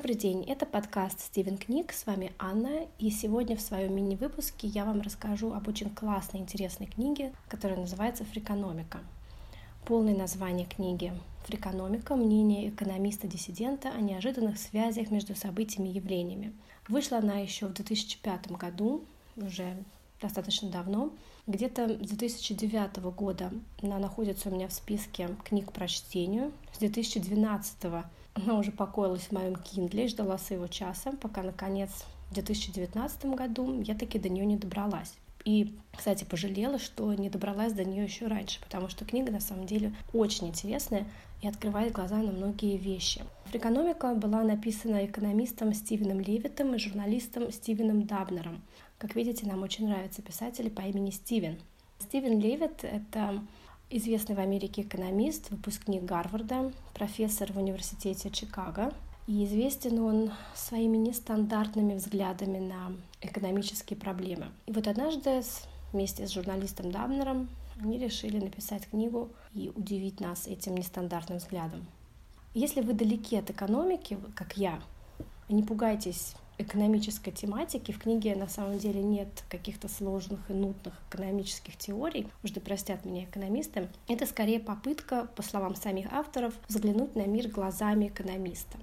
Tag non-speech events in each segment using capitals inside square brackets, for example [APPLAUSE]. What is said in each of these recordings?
Добрый день, это подкаст Стивен Книг, с вами Анна, и сегодня в своем мини-выпуске я вам расскажу об очень классной, интересной книге, которая называется «Фрикономика». Полное название книги «Фрикономика. Мнение экономиста-диссидента о неожиданных связях между событиями и явлениями». Вышла она еще в 2005 году, уже достаточно давно. Где-то с 2009 года она находится у меня в списке книг по чтению. С 2012 она уже покоилась в моем Kindle и ждала своего часа, пока, наконец, в 2019 году я таки до нее не добралась. И, кстати, пожалела, что не добралась до нее еще раньше, потому что книга на самом деле очень интересная и открывает глаза на многие вещи. Фрикономика была написана экономистом Стивеном Левитом и журналистом Стивеном Дабнером. Как видите, нам очень нравятся писатели по имени Стивен. Стивен Левит — это известный в Америке экономист, выпускник Гарварда, профессор в университете Чикаго. И известен он своими нестандартными взглядами на экономические проблемы. И вот однажды вместе с журналистом Дабнером они решили написать книгу и удивить нас этим нестандартным взглядом. Если вы далеки от экономики, как я, не пугайтесь экономической тематики. В книге на самом деле нет каких-то сложных и нудных экономических теорий, уж да простят меня экономисты. Это скорее попытка, по словам самих авторов, взглянуть на мир глазами экономиста.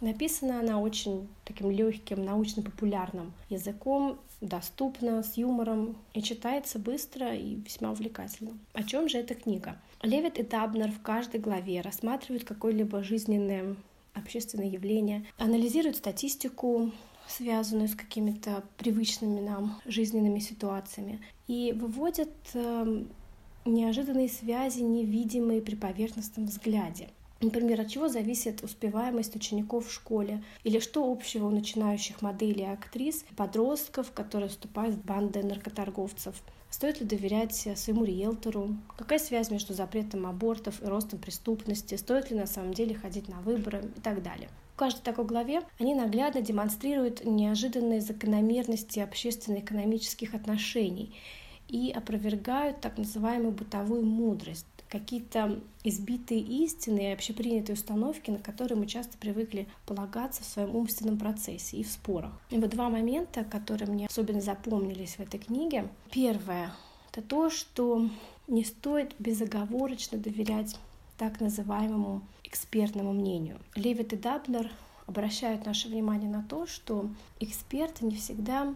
Написана она очень таким легким, научно-популярным языком, доступно, с юмором и читается быстро и весьма увлекательно. О чем же эта книга? Левит и Дабнер в каждой главе рассматривают какое-либо жизненное общественное явление, анализируют статистику, связанную с какими-то привычными нам жизненными ситуациями, и выводят э, неожиданные связи, невидимые при поверхностном взгляде. Например, от чего зависит успеваемость учеников в школе, или что общего у начинающих моделей и актрис, подростков, которые вступают в банды наркоторговцев. Стоит ли доверять своему риэлтору? Какая связь между запретом абортов и ростом преступности? Стоит ли на самом деле ходить на выборы и так далее? В каждой такой главе они наглядно демонстрируют неожиданные закономерности общественно-экономических отношений и опровергают так называемую бытовую мудрость, какие-то избитые истины и общепринятые установки, на которые мы часто привыкли полагаться в своем умственном процессе и в спорах. И вот два момента, которые мне особенно запомнились в этой книге. Первое — это то, что не стоит безоговорочно доверять так называемому экспертному мнению. Левит и Даблер обращают наше внимание на то, что эксперты не всегда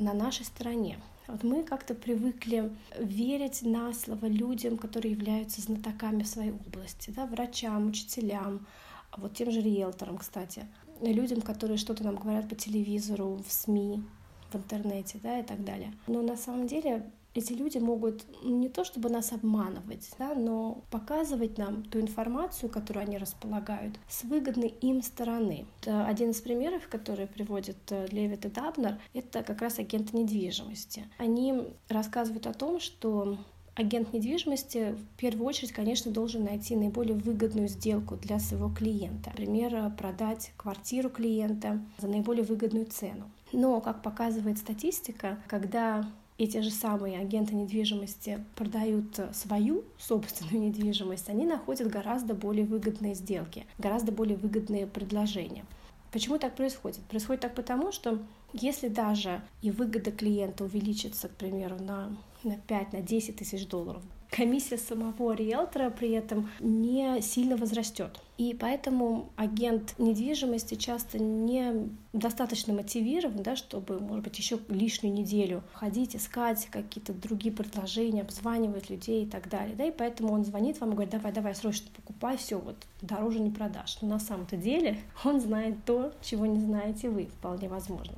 на нашей стороне. Вот мы как-то привыкли верить на слово людям, которые являются знатоками в своей области, да, врачам, учителям, а вот тем же риэлторам, кстати, людям, которые что-то нам говорят по телевизору, в СМИ, в интернете, да, и так далее. Но на самом деле эти люди могут не то чтобы нас обманывать, да, но показывать нам ту информацию, которую они располагают, с выгодной им стороны. Это один из примеров, который приводит э, Левит и Дабнер, это как раз агенты недвижимости. Они рассказывают о том, что агент недвижимости в первую очередь, конечно, должен найти наиболее выгодную сделку для своего клиента. Например, продать квартиру клиента за наиболее выгодную цену. Но, как показывает статистика, когда эти же самые агенты недвижимости продают э, свою собственную [LAUGHS] недвижимость, они находят гораздо более выгодные сделки, гораздо более выгодные предложения. Почему так происходит? Происходит так потому, что если даже и выгода клиента увеличится, к примеру, на, на 5, на 10 тысяч долларов, комиссия самого риэлтора при этом не сильно возрастет. И поэтому агент недвижимости часто не достаточно мотивирован, да, чтобы, может быть, еще лишнюю неделю ходить, искать какие-то другие предложения, обзванивать людей и так далее. Да, и поэтому он звонит вам и говорит, давай, давай, срочно покупай, все, вот дороже не продашь. Но на самом-то деле он знает то, чего не знаете вы, вполне возможно.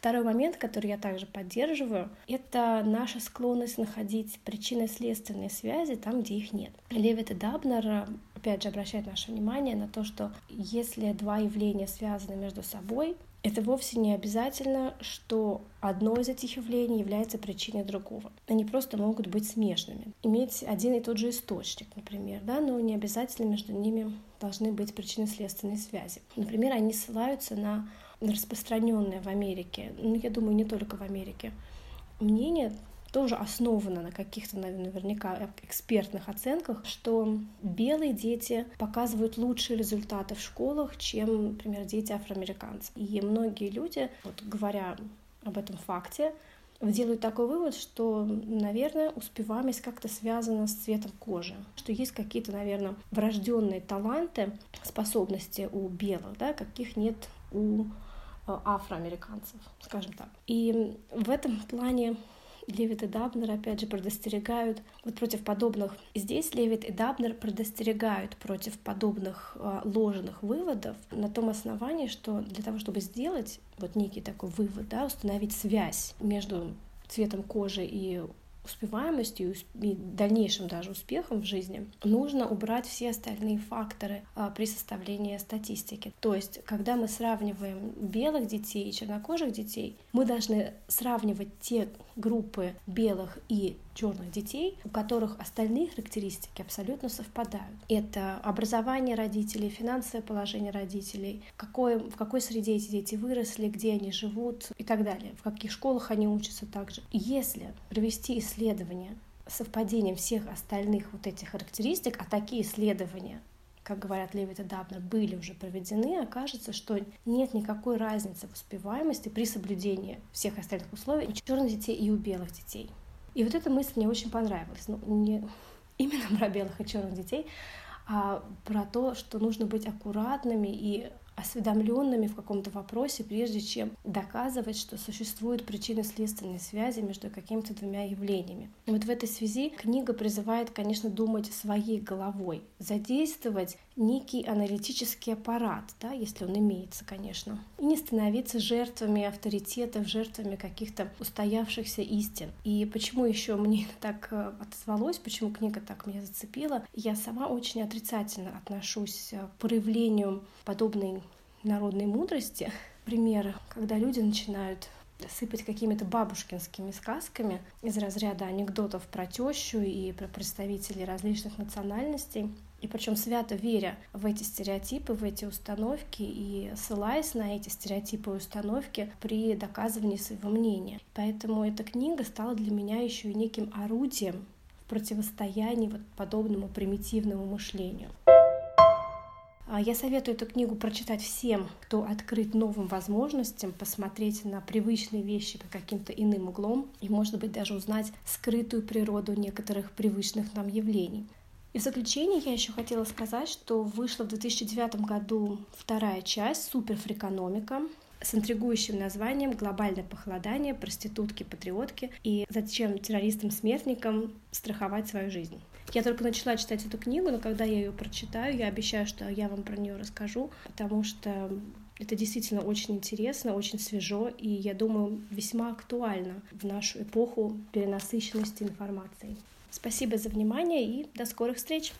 Второй момент, который я также поддерживаю, это наша склонность находить причинно-следственные связи там, где их нет. Левит и Дабнер опять же обращают наше внимание на то, что если два явления связаны между собой, это вовсе не обязательно, что одно из этих явлений является причиной другого. Они просто могут быть смежными. Иметь один и тот же источник, например, да, но не обязательно между ними должны быть причинно-следственные связи. Например, они ссылаются на распространенное в Америке, ну, я думаю, не только в Америке, мнение тоже основано на каких-то наверняка экспертных оценках, что белые дети показывают лучшие результаты в школах, чем, например, дети афроамериканцев. И многие люди, вот говоря об этом факте, делают такой вывод, что, наверное, успеваемость как-то связана с цветом кожи, что есть какие-то, наверное, врожденные таланты, способности у белых, да, каких нет у э, афроамериканцев, скажем так. И в этом плане Левит и Дабнер, опять же, предостерегают вот против подобных. Здесь Левит и Дабнер предостерегают против подобных э, ложных выводов на том основании, что для того, чтобы сделать вот некий такой вывод, да, установить связь между цветом кожи и успеваемостью и дальнейшим даже успехом в жизни, нужно убрать все остальные факторы а, при составлении статистики. То есть, когда мы сравниваем белых детей и чернокожих детей, мы должны сравнивать те группы белых и черных детей, у которых остальные характеристики абсолютно совпадают. Это образование родителей, финансовое положение родителей, какое, в какой среде эти дети выросли, где они живут и так далее, в каких школах они учатся также. Если провести исследование совпадением всех остальных вот этих характеристик, а такие исследования как говорят Левит и Дабнер, были уже проведены, окажется, что нет никакой разницы в успеваемости при соблюдении всех остальных условий у черных детей и у белых детей. И вот эта мысль мне очень понравилась. Ну, не [LAUGHS] именно про белых и черных детей, а про то, что нужно быть аккуратными и осведомленными в каком-то вопросе, прежде чем доказывать, что существуют причинно-следственные связи между какими-то двумя явлениями. Вот в этой связи книга призывает, конечно, думать своей головой, задействовать некий аналитический аппарат, да, если он имеется, конечно, и не становиться жертвами авторитетов, жертвами каких-то устоявшихся истин. И почему еще мне [LAUGHS] так э, отозвалось, почему книга так меня зацепила, я сама очень отрицательно отношусь к проявлению подобной народной мудрости. [LAUGHS] Пример, когда люди начинают сыпать какими-то бабушкинскими сказками из разряда анекдотов про тещу и про представителей различных национальностей. И причем свято веря в эти стереотипы, в эти установки и ссылаясь на эти стереотипы и установки при доказывании своего мнения. Поэтому эта книга стала для меня еще и неким орудием в противостоянии вот подобному примитивному мышлению. А, я советую эту книгу прочитать всем, кто открыт новым возможностям, посмотреть на привычные вещи по каким-то иным углом и, может быть, даже узнать скрытую природу некоторых привычных нам явлений. И в заключение я еще хотела сказать, что вышла в 2009 году вторая часть «Суперфрикономика», с интригующим названием «Глобальное похолодание. Проститутки-патриотки» и «Зачем террористам-смертникам страховать свою жизнь?». Я только начала читать эту книгу, но когда я ее прочитаю, я обещаю, что я вам про нее расскажу, потому что это действительно очень интересно, очень свежо, и, я думаю, весьма актуально в нашу эпоху перенасыщенности информацией. Спасибо за внимание и до скорых встреч!